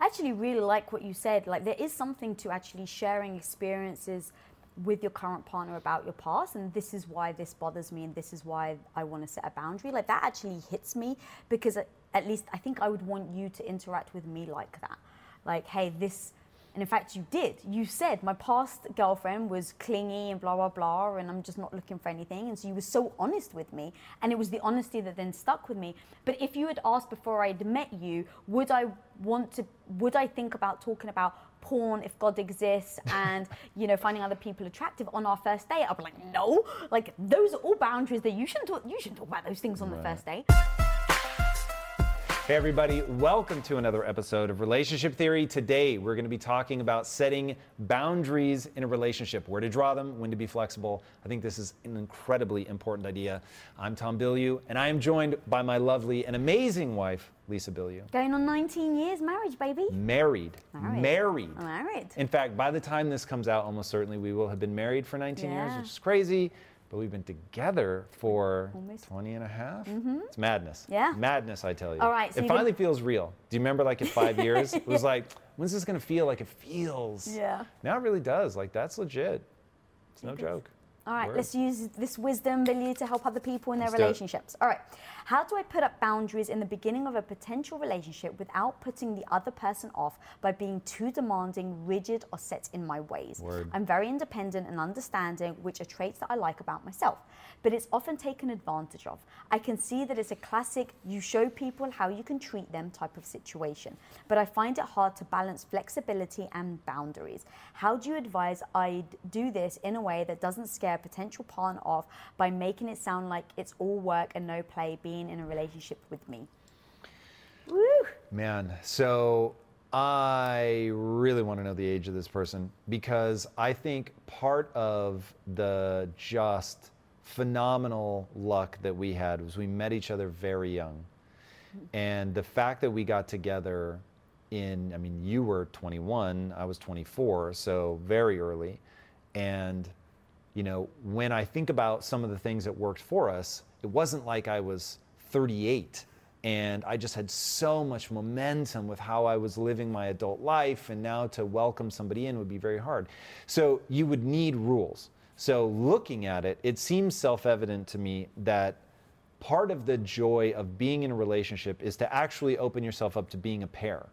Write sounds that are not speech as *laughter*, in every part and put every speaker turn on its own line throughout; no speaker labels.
I actually really like what you said. Like there is something to actually sharing experiences with your current partner about your past and this is why this bothers me and this is why I want to set a boundary. Like that actually hits me because uh, at least I think I would want you to interact with me like that. Like, hey, this and in fact, you did. You said my past girlfriend was clingy and blah, blah, blah, and I'm just not looking for anything. And so you were so honest with me. And it was the honesty that then stuck with me. But if you had asked before I'd met you, would I want to, would I think about talking about porn if God exists *laughs* and you know finding other people attractive on our first date. I'll be like, no, like those are all boundaries that you shouldn't talk. You shouldn't talk about those things on right. the first date.
Hey, everybody, welcome to another episode of Relationship Theory. Today, we're going to be talking about setting boundaries in a relationship, where to draw them, when to be flexible. I think this is an incredibly important idea. I'm Tom Bilyeu, and I am joined by my lovely and amazing wife, Lisa Bilyeu.
Going on 19 years marriage, baby.
Married.
Married.
Married.
Married.
In fact, by the time this comes out, almost certainly we will have been married for 19 yeah. years, which is crazy but we've been together for Almost. 20 and a half. Mm-hmm. It's madness.
Yeah.
Madness, I tell you.
All right.
So it finally feels real. Do you remember like in five *laughs* years? It was like, when's this going to feel like it feels?
Yeah.
Now it really does. Like that's legit. It's no joke.
All right, Word. let's use this wisdom, Billy, to help other people in their let's relationships. All right. How do I put up boundaries in the beginning of a potential relationship without putting the other person off by being too demanding, rigid, or set in my ways?
Word.
I'm very independent and understanding, which are traits that I like about myself, but it's often taken advantage of. I can see that it's a classic you show people how you can treat them type of situation, but I find it hard to balance flexibility and boundaries. How do you advise I do this in a way that doesn't scare a potential partner off by making it sound like it's all work and no play, being being in a relationship with me? Woo!
Man, so I really want to know the age of this person because I think part of the just phenomenal luck that we had was we met each other very young. And the fact that we got together in, I mean, you were 21, I was 24, so very early. And, you know, when I think about some of the things that worked for us, it wasn't like I was 38 and I just had so much momentum with how I was living my adult life, and now to welcome somebody in would be very hard. So you would need rules. So looking at it, it seems self evident to me that part of the joy of being in a relationship is to actually open yourself up to being a pair.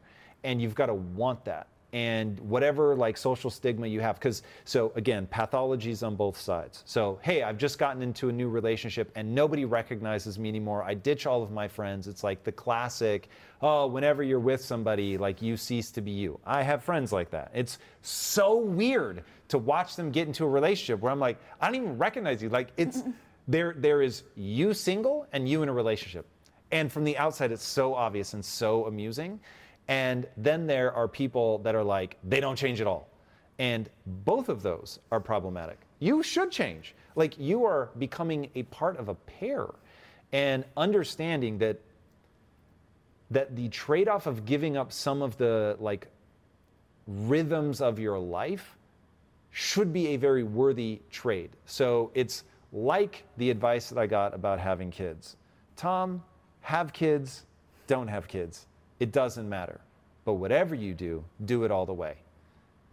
And you've got to want that and whatever like social stigma you have because so again pathologies on both sides. So hey i've just gotten into a new relationship and nobody recognizes me anymore. I ditch all of my friends. It's like the classic oh whenever you're with somebody like you cease to be you. I have friends like that. It's so weird to watch them get into a relationship where i'm like i don't even recognize you. Like it's *laughs* there there is you single and you in a relationship. And from the outside it's so obvious and so amusing and then there are people that are like, they don't change at all. And both of those are problematic. You should change. Like you are becoming a part of a pair and understanding that that the trade-off of giving up some of the like rhythms of your life should be a very worthy trade. So it's like the advice that I got about having kids. Tom, have kids, don't have kids it doesn't matter. But whatever you do, do it all the way.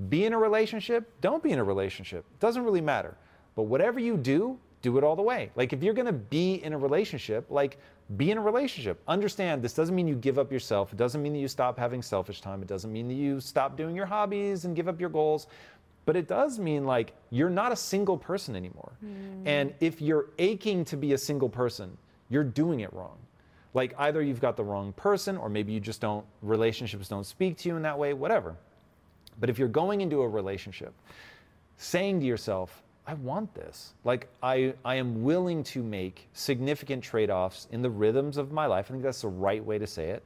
Be in a relationship, don't be in a relationship. It doesn't really matter. But whatever you do, do it all the way. Like if you're going to be in a relationship, like be in a relationship. Understand this doesn't mean you give up yourself. It doesn't mean that you stop having selfish time. It doesn't mean that you stop doing your hobbies and give up your goals. But it does mean like you're not a single person anymore. Mm. And if you're aching to be a single person, you're doing it wrong. Like either you've got the wrong person or maybe you just don't relationships don't speak to you in that way, whatever. But if you're going into a relationship saying to yourself, I want this. Like I, I am willing to make significant trade-offs in the rhythms of my life. I think that's the right way to say it.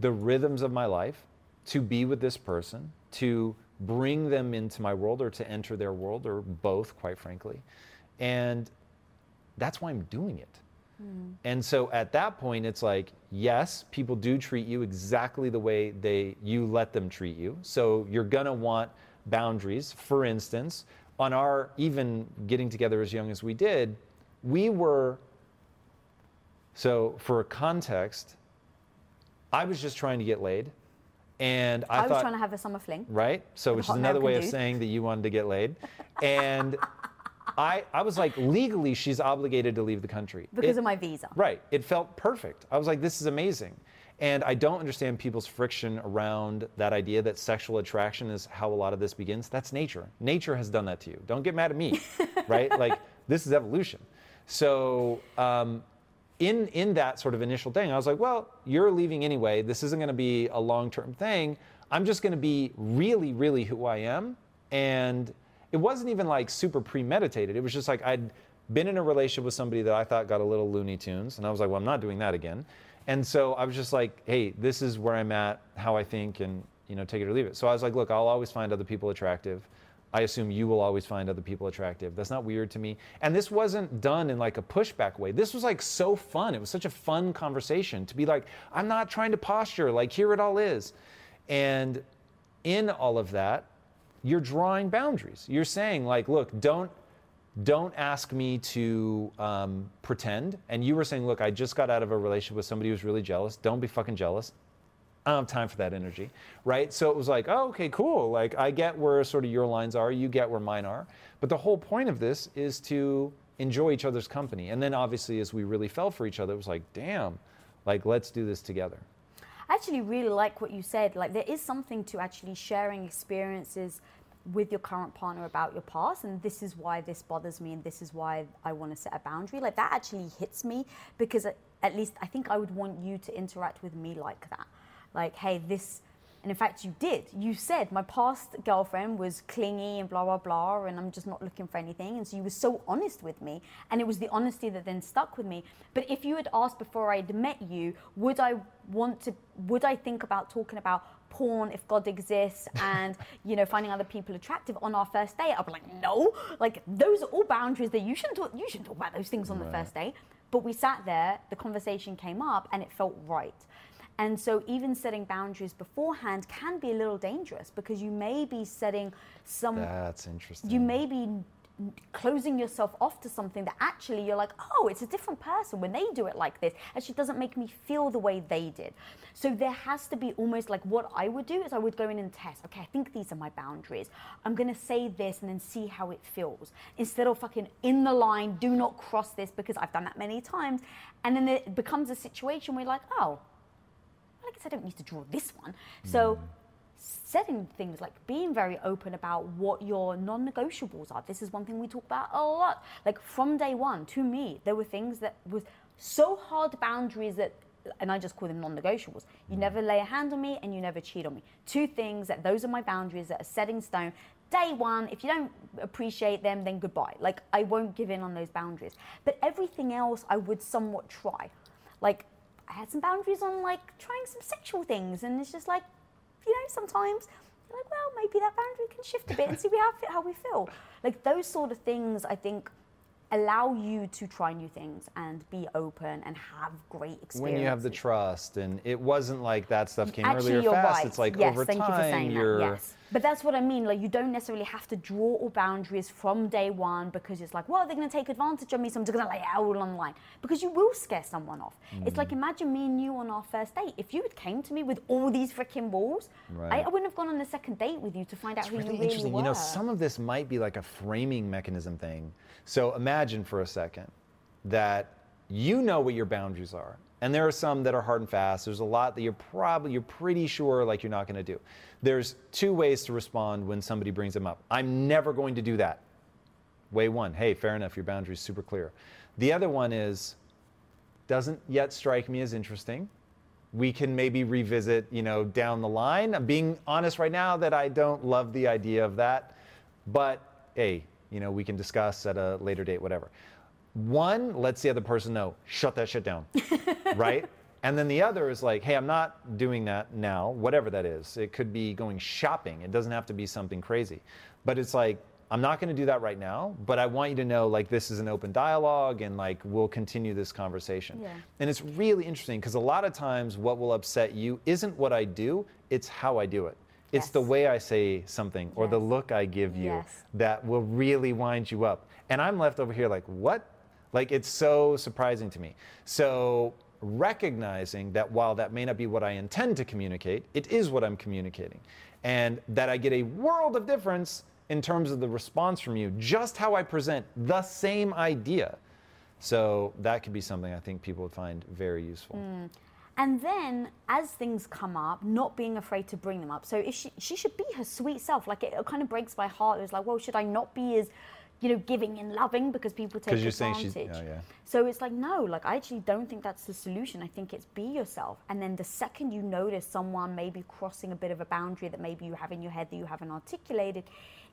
The rhythms of my life to be with this person, to bring them into my world or to enter their world or both, quite frankly. And that's why I'm doing it. Mm. And so at that point, it's like, yes, people do treat you exactly the way they you let them treat you. So you're gonna want boundaries. For instance, on our even getting together as young as we did, we were. So for a context, I was just trying to get laid. And I,
I
thought,
was trying to have a summer fling.
Right. So, which is another way of saying that you wanted to get laid. And *laughs* I, I was like, legally, she's obligated to leave the country.
Because
it,
of my visa.
Right. It felt perfect. I was like, this is amazing. And I don't understand people's friction around that idea that sexual attraction is how a lot of this begins. That's nature. Nature has done that to you. Don't get mad at me, *laughs* right? Like, this is evolution. So, um, in, in that sort of initial thing, I was like, well, you're leaving anyway. This isn't going to be a long term thing. I'm just going to be really, really who I am. And it wasn't even like super premeditated. It was just like I'd been in a relationship with somebody that I thought got a little Looney Tunes, and I was like, well, I'm not doing that again. And so I was just like, hey, this is where I'm at, how I think, and you know, take it or leave it. So I was like, look, I'll always find other people attractive. I assume you will always find other people attractive. That's not weird to me. And this wasn't done in like a pushback way. This was like so fun. It was such a fun conversation to be like, I'm not trying to posture, like, here it all is. And in all of that, you're drawing boundaries. You're saying, like, look, don't don't ask me to um, pretend. And you were saying, look, I just got out of a relationship with somebody who's really jealous. Don't be fucking jealous. I don't have time for that energy, right? So it was like, oh, okay, cool. Like I get where sort of your lines are, you get where mine are. But the whole point of this is to enjoy each other's company. And then obviously, as we really fell for each other, it was like, damn, like let's do this together.
I actually really like what you said. Like there is something to actually sharing experiences with your current partner about your past and this is why this bothers me and this is why I want to set a boundary. Like that actually hits me because uh, at least I think I would want you to interact with me like that. Like, hey, this and in fact, you did. You said my past girlfriend was clingy and blah, blah, blah, and I'm just not looking for anything. And so you were so honest with me. And it was the honesty that then stuck with me. But if you had asked before I'd met you, would I want to, would I think about talking about porn if God exists *laughs* and, you know, finding other people attractive on our first date? I'd be like, no. Like, those are all boundaries that you shouldn't talk, you shouldn't talk about those things on right. the first date. But we sat there, the conversation came up, and it felt right. And so even setting boundaries beforehand can be a little dangerous because you may be setting some
That's interesting.
You may be closing yourself off to something that actually you're like, oh, it's a different person when they do it like this. Actually doesn't make me feel the way they did. So there has to be almost like what I would do is I would go in and test, okay, I think these are my boundaries. I'm gonna say this and then see how it feels. Instead of fucking in the line, do not cross this because I've done that many times. And then it becomes a situation where you're like, oh, I guess I don't need to draw this one. So setting things like being very open about what your non-negotiables are. This is one thing we talk about a lot. Like from day one, to me, there were things that was so hard boundaries that and I just call them non-negotiables. You mm. never lay a hand on me and you never cheat on me. Two things that those are my boundaries that are set in stone. Day one, if you don't appreciate them, then goodbye. Like I won't give in on those boundaries. But everything else I would somewhat try. Like I had some boundaries on like trying some sexual things, and it's just like, you know, sometimes you're like, well, maybe that boundary can shift a bit and see how, how we feel. Like those sort of things, I think allow you to try new things and be open and have great experiences.
When you have the trust, and it wasn't like that stuff came Actually, earlier fast. Right. It's like
yes,
over time, you're.
Yes But that's what I mean. Like, you don't necessarily have to draw all boundaries from day one because it's like, well, they're going to take advantage of me, so I'm just going to lay it out all online. Because you will scare someone off. It's like,
Mm.
imagine me and you on our first date. If you had came to me with all these freaking balls, I,
Right.
I wouldn't have gone on a second date with you to find out
It's
who
really
you really
interesting.
were.
You know, some of this might be like a framing mechanism thing. So imagine for a second that you know what your boundaries are. And there are some that are hard and fast. There's a lot that you're probably you're pretty sure like you're not going to do. There's two ways to respond when somebody brings them up. I'm never going to do that. Way one, hey, fair enough, your boundary's super clear. The other one is doesn't yet strike me as interesting. We can maybe revisit, you know, down the line. I'm being honest right now that I don't love the idea of that, but hey, you know, we can discuss at a later date, whatever. One, lets the other person know, shut that shit down, *laughs* right? And then the other is like, hey, I'm not doing that now, whatever that is. It could be going shopping. It doesn't have to be something crazy. But it's like, I'm not going to do that right now, but I want you to know like this is an open dialogue and like we'll continue this conversation.
Yeah.
And it's really interesting because a lot of times what will upset you isn't what I do, it's how I do it. It's the way I say something or the look I give you
Yes.
that will really wind you up. And I'm left over here like, what? Like, it's so surprising to me. So, recognizing that while that may not be what I intend to communicate, it is what I'm communicating. And that I get a world of difference in terms of the response from you, just how I present the same idea. So, that could be something I think people would find very useful. Hmm.
And then, as things come up, not being afraid to bring them up. So if she, she should be her sweet self. Like it, kind of breaks my heart. It was like, well, should I not be as, you know, giving and loving because people take
you're saying
advantage?
she's- oh, yeah.
So it's like, no, like I actually don't think that's the solution. I think it's be yourself. And then the second you notice someone maybe crossing a bit of a boundary that maybe you have in your head that you haven't articulated,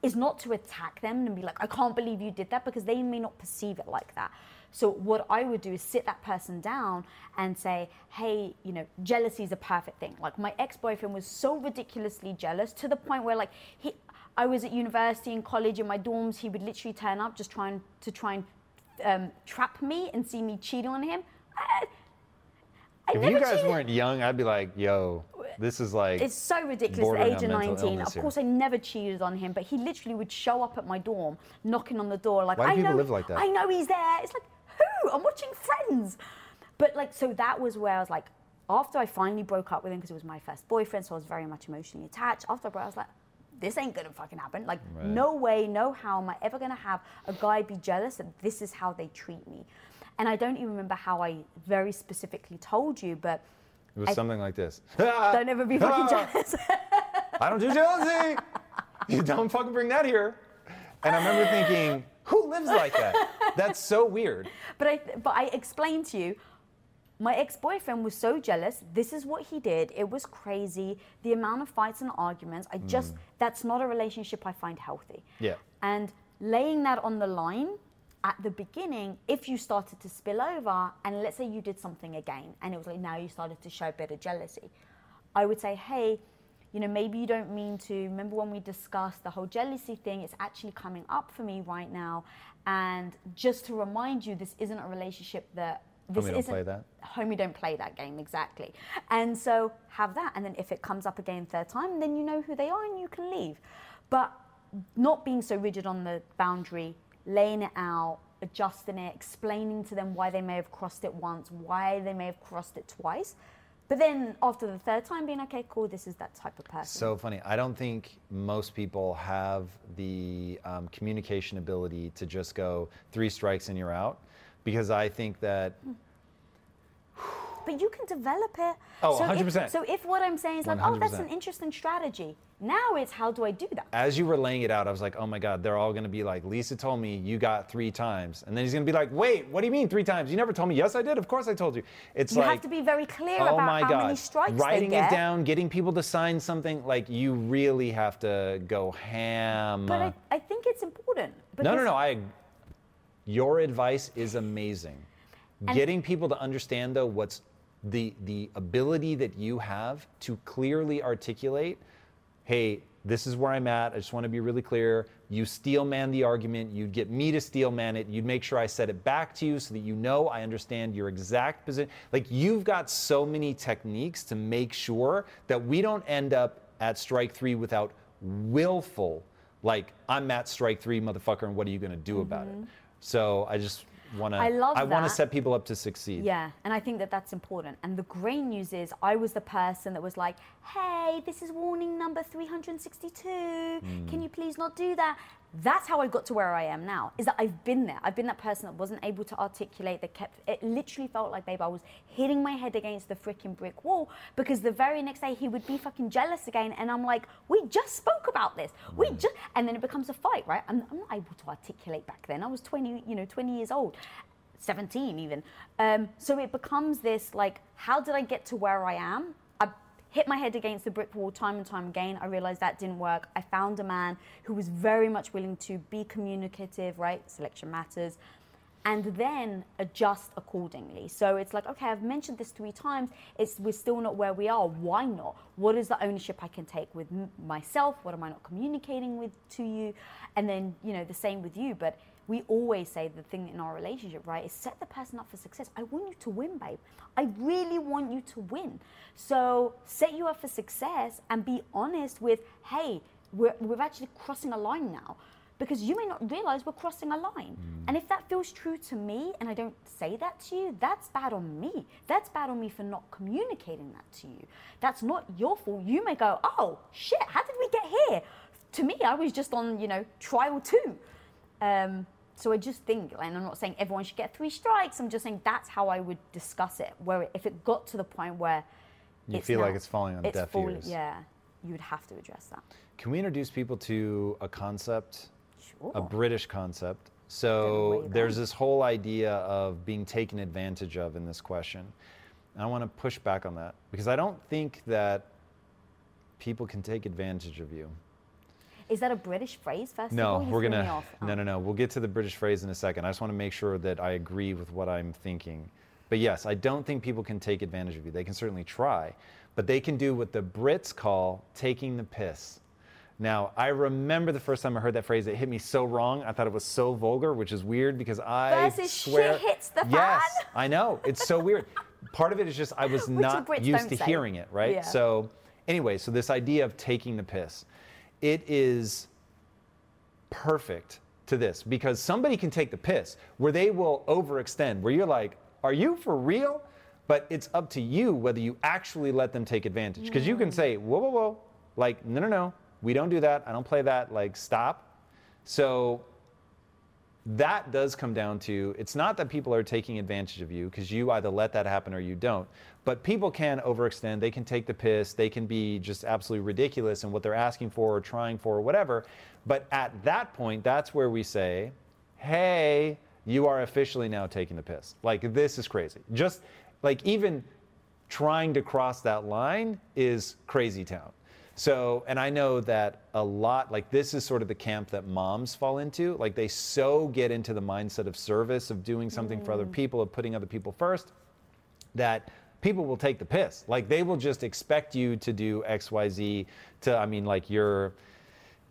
is not to attack them and be like, I can't believe you did that because they may not perceive it like that. So what I would do is sit that person down and say, hey, you know, jealousy is a perfect thing. Like my ex-boyfriend was so ridiculously jealous to the point where like he I was at university and college in my dorms, he would literally turn up just trying to try and um, trap me and see me cheating on him. I, I
If you guys
cheated.
weren't young, I'd be like, yo, this is like.
It's so ridiculous at the age of
on
19.
illness
Of course, I never cheated on him, but he literally would show up at my dorm, knocking on the door, like,
Why do
I
people
know,
live like that?
I know he's there. It's like, who? I'm watching Friends. But like, so that was where I was like, after I finally broke up with him because it was my first boyfriend, so I was very much emotionally attached. After I broke, I was like, this ain't gonna fucking happen. Like,
Right.
no way, no how am I ever gonna have a guy be jealous that this is how they treat me. And I don't even remember how I very specifically told you, but
It was
I-
something like this. *laughs*
don't ever be fucking *laughs* jealous. *laughs*
I don't do jealousy. You don't fucking bring that here. And I remember thinking, who lives like that? That's so weird.
But I, but I explained to you, my ex-boyfriend was so jealous. This is what he did. It was crazy. The amount of fights and arguments. I just mm. that's not a relationship I find healthy.
Yeah.
And laying that on the line at the beginning, if you started to spill over, and let's say you did something again, and it was like now you started to show a bit of jealousy, I would say, hey, you know, maybe you don't mean to. Remember when we discussed the whole jealousy thing? It's actually coming up for me right now. And just to remind you, this isn't a relationship that. This
Homie don't
isn't,
play that.
Homie don't play that game, exactly. And so have that. And then if it comes up again third time, then you know who they are and you can leave. But not being so rigid on the boundary, laying it out, adjusting it, explaining to them why they may have crossed it once, why they may have crossed it twice. But then after the third time, being okay, cool, this is that type of person.
So funny. I don't think most people have the um, communication ability to just go three strikes and you're out. Because I think that
but you can develop it.
Oh,
so
100%.
If, so if what I'm saying is like, oh, that's an interesting strategy. Now it's how do I do that?
as you were laying it out, I was like, oh my God, they're all going to be like, Lisa told me you got three times. And then he's going to be like, wait, what do you mean three times? You never told me. Yes, I did. Of course I told you. It's
You
like,
have to be very clear
oh
about
my
how
God.
many strikes
Writing
they get.
it down, getting people to sign something, like you really have to go ham.
But I, I think it's important.
No, no, no. I. Your advice is amazing. Getting people to understand though what's the the ability that you have to clearly articulate, hey, this is where I'm at. I just want to be really clear. You steel man the argument. You'd get me to steel man it. You'd make sure I said it back to you so that you know I understand your exact position. Like you've got so many techniques to make sure that we don't end up at strike three without willful, like I'm at Strike Three, motherfucker, and what are you gonna do about it? Mm-hmm. So I just want to.
I love
I want to set people up to succeed.
Yeah, and I think that that's important. And the great news is, I was the person that was like, "Hey, this is warning number 362.
Hmm.
Can you please not do that?" That's how I got to where I am now. Is that I've been there. I've been that person that wasn't able to articulate. That kept. It literally felt like, babe, I was hitting my head against the freaking brick wall because the very next day he would be fucking jealous again, and I'm like, "We just spoke about this. We
Hmm.
just," and then it becomes a fight, right? I'm, I'm not able to articulate back then. I was 20, you know, 20 years old. 17 even. Um, so it becomes this like, how did I get to where I am? Hit my head against the brick wall time and time again. I realized that didn't work. I found a man who was very much willing to be communicative, right? Selection matters. And then adjust accordingly. So it's like, okay, I've mentioned this three times. It's we're still not where we are. Why not? What is the ownership I can take with myself? What am I not communicating with to you? And then you know the same with you. But we always say the thing in our relationship, right, is set the person up for success. I want you to win, babe. I really want you to win. So set you up for success and be honest with, hey, we're, we're actually crossing a line now. Because you may not realize we're crossing a line. And if that feels true to me and I don't say that to you, that's bad on me. That's bad on me for not communicating that to you. That's not your fault. You may go, oh, shit, how did we get here? To me, I was just on, you know, trial two. Um, so I just think, and I'm not saying everyone should get three strikes. I'm just saying that's how I would discuss it. Where if it got to the point where
You feel like it's falling on
it's
deaf
falling-
ears.
Yeah, you would have to address that.
Can we introduce people to a concept,
Sure.
a British concept?
Don't know where
So there's this whole idea of being taken advantage of in this question. And I want to push back on that because I don't think that people can take advantage of you.
Is that a British phrase? First of
No,
You
we're gonna. No, no, no. We'll get to the British phrase in a second. I just want to make sure that I agree with what I'm thinking. But yes, I don't think people can take advantage of you. They can certainly try, but they can do what the Brits call taking the piss. Now, I remember the first time I heard that phrase. It hit me so wrong. I thought it was so vulgar, which is weird because I
Versus
swear.
hits the
yes. I know. It's so weird. Part of it is just I was
Which
not used to
say.
hearing it, right?
Yeah.
So, anyway, so this idea of taking the piss, it is perfect to this because somebody can take the piss where they will overextend, where you're like, are you for real? But it's up to you whether you actually let them take advantage. Because you can mm. say, whoa, whoa, whoa, like, no, no, no, we don't do that. I don't play that. Like, stop. So that does come down to it's not that people are taking advantage of you because you either let that happen or you don't. But people can overextend, they can take the piss, they can be just absolutely ridiculous in what they're asking for or trying for or whatever. But at that point, that's where we say, hey, you are officially now taking the piss. Like, this is crazy. Just like even trying to cross that line is crazy town. So, and I know that a lot, like this is sort of the camp that moms fall into. Like they so get into the mindset of service, of doing something for other people, of putting other people first, that people will take the piss. Like they will just expect you to do X, Y, Z. To, I mean, like you're,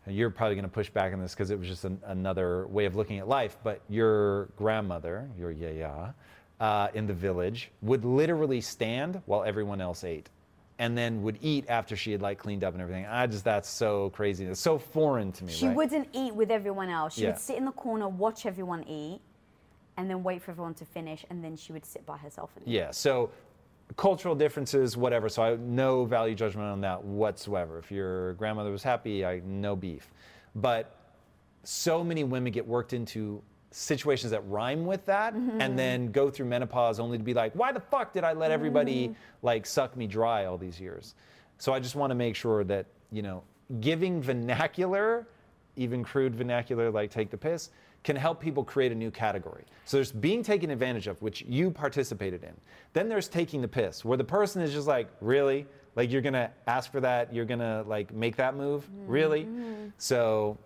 you're probably going to push back on this because it was just an, another way of looking at life. But your grandmother, your yaya, uh, in the village would literally stand while everyone else ate and then would eat after she had like cleaned up and everything. I just that's so crazy. It's so foreign to me.
She
right?
wouldn't eat with everyone else. She
Yeah.
would sit in the corner, watch everyone eat, and then wait for everyone to finish, and then she would sit by herself and eat.
Yeah. So cultural differences, whatever. So I no value judgment on that whatsoever. If your grandmother was happy, I no beef. But so many women get worked into situations that rhyme with that and mm-hmm. then go through menopause only to be like, why the fuck did I let everybody mm-hmm. like suck me dry all these years? So I just want to make sure that, you know, giving vernacular, even crude vernacular like take the piss, can help people create a new category. So there's being taken advantage of, which you participated in. Then there's taking the piss, where the person is just like, really? Like you're gonna ask for that? You're gonna like make that move? Really? Mm-hmm. So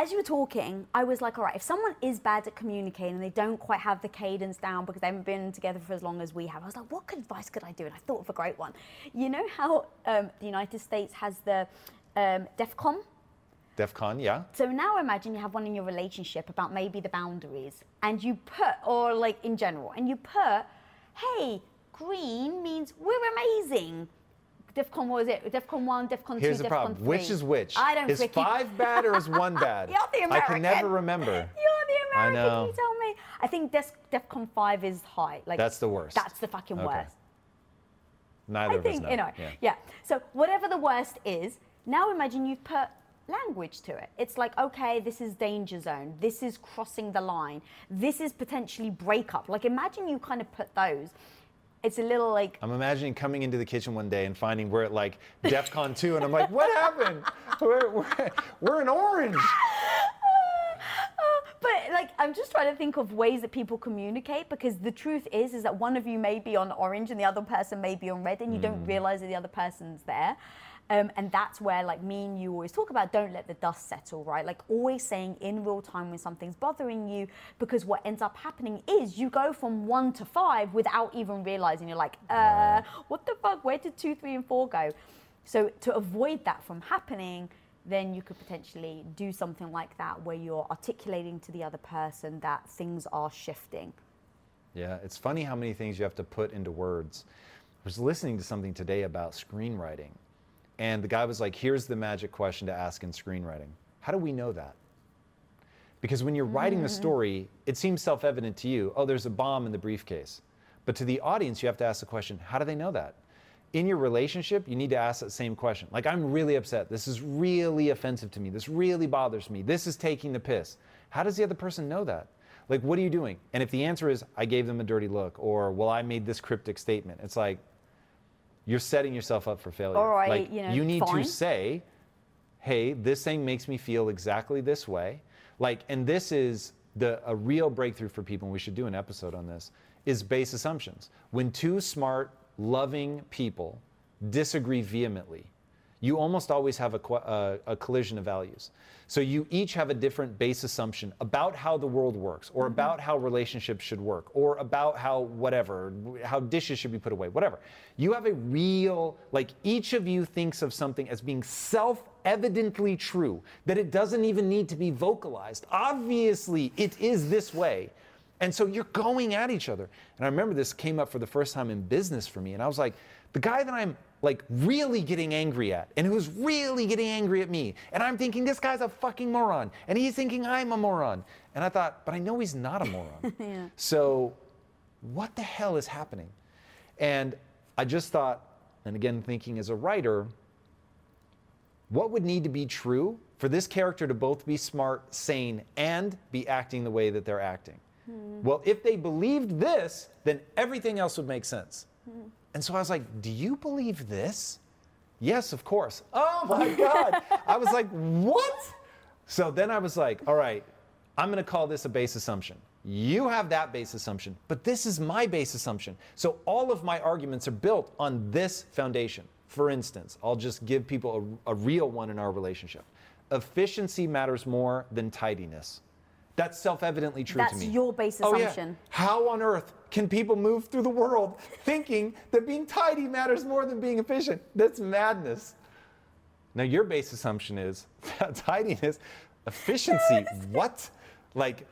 As you were talking, I was like, all right, if someone is bad at communicating and they don't quite have the cadence down because they haven't been together for as long as we have, I was like, what advice could I do? And I thought of a great one. You know how um, the United States has the um, DEFCON?
DEF CON, yeah.
So now imagine you have one in your relationship about maybe the boundaries, and you put, or like in general, and you put, hey, green means we're amazing. DEFCON, what was it? DEFCON 1, DEFCON 2,
Here's the
DEFCON
problem.
3.
Which is which?
I don't
Is
freaking-
five *laughs* bad or is one bad?
You're the American.
I can never remember. *laughs*
You're the
I
American,
know.
you tell me. I think Def- DEFCON 5 is high. Like
That's the worst.
That's the fucking
Okay.
worst.
Neither
I
of us
think,
know.
you know,
Yeah.
yeah. So whatever the worst is, now imagine you've put language to it. It's like, okay, this is danger zone. This is crossing the line. This is potentially breakup. Like imagine you kind of put those. It's a little like
I'm imagining coming into the kitchen one day and finding we're at like *laughs* DEFCON 2, and I'm like, what happened? We're, we're, we're in orange. *laughs*
Oh, but like I'm just trying to think of ways that people communicate because the truth is is that one of you may be on orange and the other person may be on red and you don't hmm. realize that the other person's there. Um, and that's where like me and you always talk about don't let the dust settle, right? Like always saying in real time when something's bothering you, because what ends up happening is you go from one to five without even realizing. You're like, uh, what the fuck? Where did two, three, and four go? So to avoid that from happening, then you could potentially do something like that where you're articulating to the other person that things are shifting.
Yeah, it's funny how many things you have to put into words. I was listening to something today about screenwriting, and the guy was like, Here's the magic question to ask in screenwriting How do we know that? Because when you're writing the hmm. story, it seems self evident to you oh, there's a bomb in the briefcase. But to the audience, you have to ask the question how do they know that? In your relationship, you need to ask that same question. Like, I'm really upset. This is really offensive to me. This really bothers me. This is taking the piss. How does the other person know that? Like, what are you doing? And if the answer is, I gave them a dirty look, or, well, I made this cryptic statement, it's like, you're setting yourself up for failure.
All right,
like,
you know,
need
fine.
to say, hey, this thing makes me feel exactly this way. Like, and this is the a real breakthrough for people, and we should do an episode on this, is base assumptions. When two smart, loving people disagree vehemently, you almost always have a, uh, a collision of values. So you each have a different base assumption about how the world works, or about how relationships should work, or about how whatever, how dishes should be put away, whatever. You have a real, like each of you thinks of something as being self evidently true, that it doesn't even need to be vocalized. Obviously, it is this way. And so you're going at each other. And I remember this came up for the first time in business for me. And I was like, the guy that I'm like really getting angry at and who's really getting angry at me. And I'm thinking this guy's a fucking moron. And he's thinking I'm a moron. And I thought, but I know he's not a moron. *laughs* So what the hell is happening? And I just thought, and again, thinking as a writer, what would need to be true for this character to both be smart, sane, and be acting the way that they're acting? Hmm. Well, if they believed this, then everything else would make sense. Hmm. And so I was like, Do you believe this? Yes, of course. Oh *laughs* my God. I was like, What? So then I was like, All right, I'm going to call this a base assumption. You have that base assumption, but this is my base assumption. So all of my arguments are built on this foundation. For instance, I'll just give people a, a real one in our relationship. Efficiency matters more than tidiness. That's self evidently true to me.
That's your base assumption.
Oh, yeah. How on earth can people move through the world thinking that being tidy matters more than being efficient? That's madness. Now, your base assumption is that *laughs* tidiness, efficiency, *laughs* what? Like,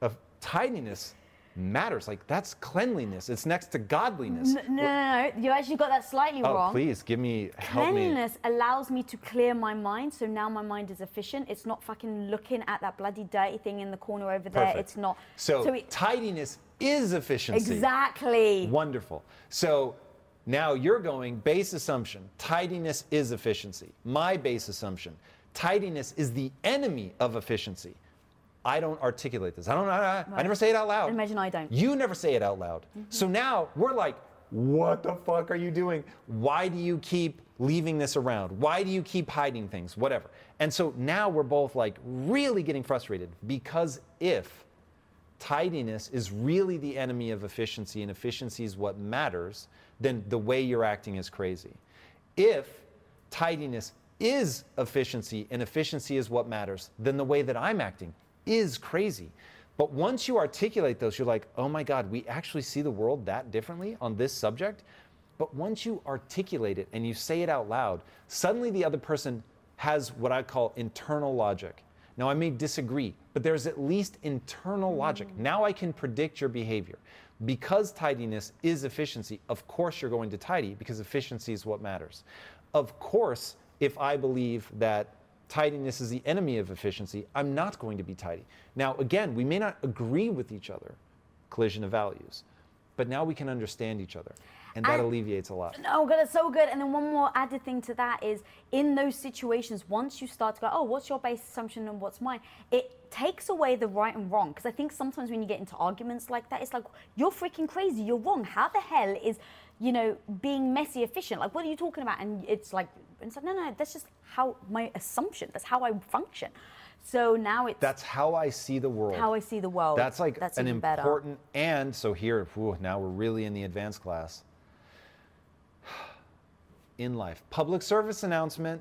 of tidiness matters. Like, that's cleanliness. It's next to godliness.
No, no, no, no. You actually got that slightly
oh,
wrong.
please give me, help me.
Cleanliness allows me to clear my mind, so now my mind is efficient. It's not fucking looking at that bloody dirty thing in the corner over there.
Perfect.
It's not.
So,
it,
tidiness is efficiency.
exactly.
Wonderful. So now you're going base assumption tidiness is efficiency. My base assumption tidiness is the enemy of efficiency. I don't articulate this. I don't. I, I never say it out loud.
Imagine I don't.
You never say it out loud. Mm-hmm. So now we're like, what the fuck are you doing? Why do you keep leaving this around? Why do you keep hiding things? Whatever. And so now we're both like really getting frustrated because if tidiness is really the enemy of efficiency and efficiency is what matters, then the way you're acting is crazy. If tidiness is efficiency and efficiency is what matters, then the way that I'm acting is crazy. But once you articulate those, you're like, oh my God, we actually see the world that differently on this subject. But once you articulate it and you say it out loud, suddenly the other person has what I call internal logic. Now, I may disagree, but there's at least internal logic. Mm. Now I can predict your behavior. because tidiness is efficiency, of course you're going to tidy because efficiency is what matters. Of course, if I believe that tidiness is the enemy of efficiency, I'm not going to be tidy. Now, again, we may not agree with each other, collision of values, but now we can understand each other. And that
And-
alleviates a lot.
Oh, God, it's so good. And then one more added thing to that is in those situations, once you start to go, oh, what's your base assumption and what's mine? It takes away the right and wrong. Because I think sometimes when you get into arguments like that, it's like, you're freaking crazy. You're wrong. How the hell is, you know, being messy efficient? Like, what are you talking about? And it's like, it's like, no, no, that's just how my assumption, that's how I function. So now it's
That's how I see the world.
how I see the world.
That's like
that's
an
even better.
important and so here whew, now we're really in the advanced class. *sighs* In life, public service announcement.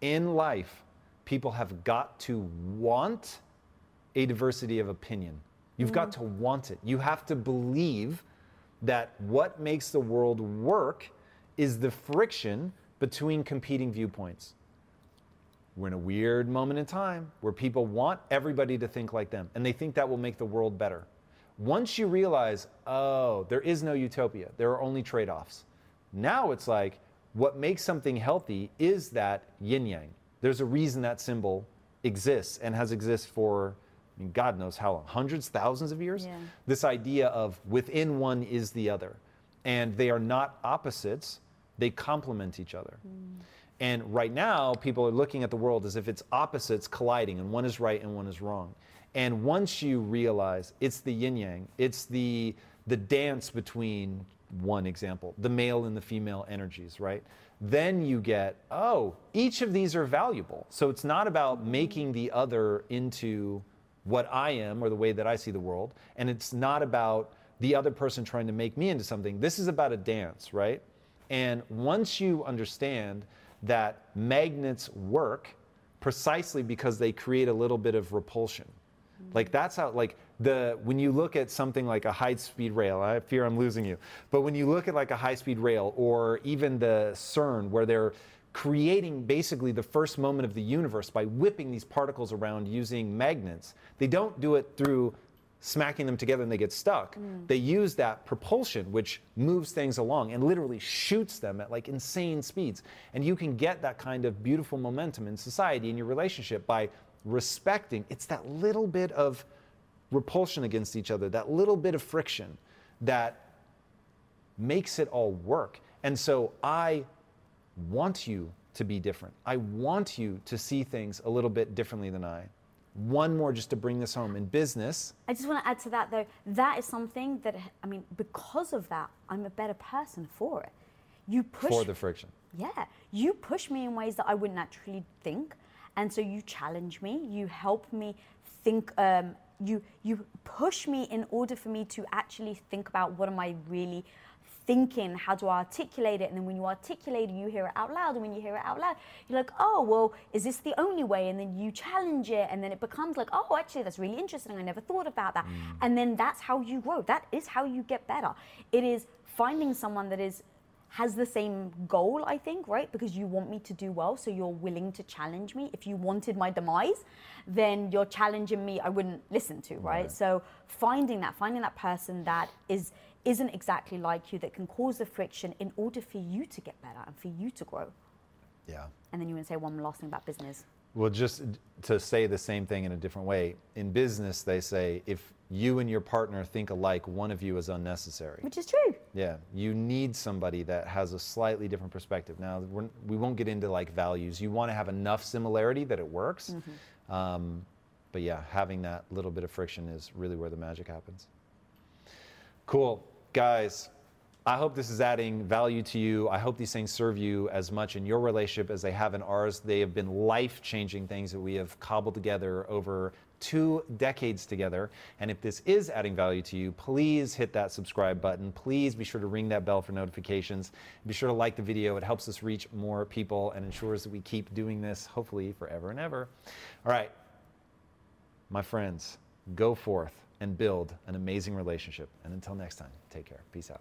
In life, people have got to want a diversity of opinion. You've got mm. to want it. You have to believe that what makes the world work is the friction between competing viewpoints. We're in a weird moment in time where people want everybody to think like them and they think that will make the world better. Once you realize, oh, there is no utopia, there are only trade offs. Now it's like what makes something healthy is that yin yang. There's a reason that symbol exists and has existed for I mean, God knows how long, hundreds, thousands of years.
Yeah.
This idea of within one is the other. And they are not opposites, they complement each other. Mm. And right now, people are looking at the world as if it's opposites colliding, and one is right and one is wrong. And once you realize it's the yin yang, it's the the dance between one example, the male and the female energies, right? Then you get, oh, each of these are valuable. So it's not about mm-hmm. making the other into what I am or the way that I see the world, and it's not about the other person trying to make me into something. This is about a dance, right? And once you understand that magnets work precisely because they create a little bit of repulsion. Like that's how like the when you look at something like a high speed rail, I fear I'm losing you. But when you look at like a high speed rail or even the CERN where they're creating basically the first moment of the universe by whipping these particles around using magnets, they don't do it through smacking them together and they get stuck. Hmm. They use that propulsion, which moves things along and literally shoots them at like insane speeds. And you can get that kind of beautiful momentum in society in your relationship by respecting. It's that little bit of repulsion against each other, that little bit of friction that makes it all work. And so I want you to be different. I want you to see things a little bit differently than I. One more just to bring this home. In business,
I just want to add to that though. That is something that I mean, because of that, I'm a better person for it. You push
for the friction.
yeah, you push me in ways that I wouldn't naturally think, and so you challenge me. You help me think. Um, you you push me in order for me to actually think about what am I really thinking how do i articulate it? And then when you articulate it you hear it out loud. And when you hear it out loud you're like oh well is this the only way? And then you challenge it. And then it becomes like oh actually that's really interesting. I never thought about that. Mm. And then that's how you grow. That is how you get better. It is finding someone that is has the same goal, I think, right? Because you want me to do well, so you're willing to challenge me. If you wanted my demise, then you're challenging me, I wouldn't listen to, right? So finding that, finding that person that is isn't exactly like you that can cause the friction in order for you to get better and for you to grow.
Yeah.
And then you want to say one last thing about business.
Well, just to say the same thing in a different way, in business, they say if you and your partner think alike, one of you is unnecessary.
Which is true.
Yeah, you need somebody that has a slightly different perspective. Now, we're, we won't get into like values. You want to have enough similarity that it works. Um, but yeah, having that little bit of friction is really where the magic happens. Cool. Guys, I hope this is adding value to you. I hope these things serve you as much in your relationship as they have in ours. They have been life changing things that we have cobbled together over two decades together. And if this is adding value to you, please hit that subscribe button. Please be sure to ring that bell for notifications. Be sure to like the video. It helps us reach more people and ensures that we keep doing this, hopefully, forever and ever. All right, my friends, go forth and build an amazing relationship. And until next time, take care. Peace out.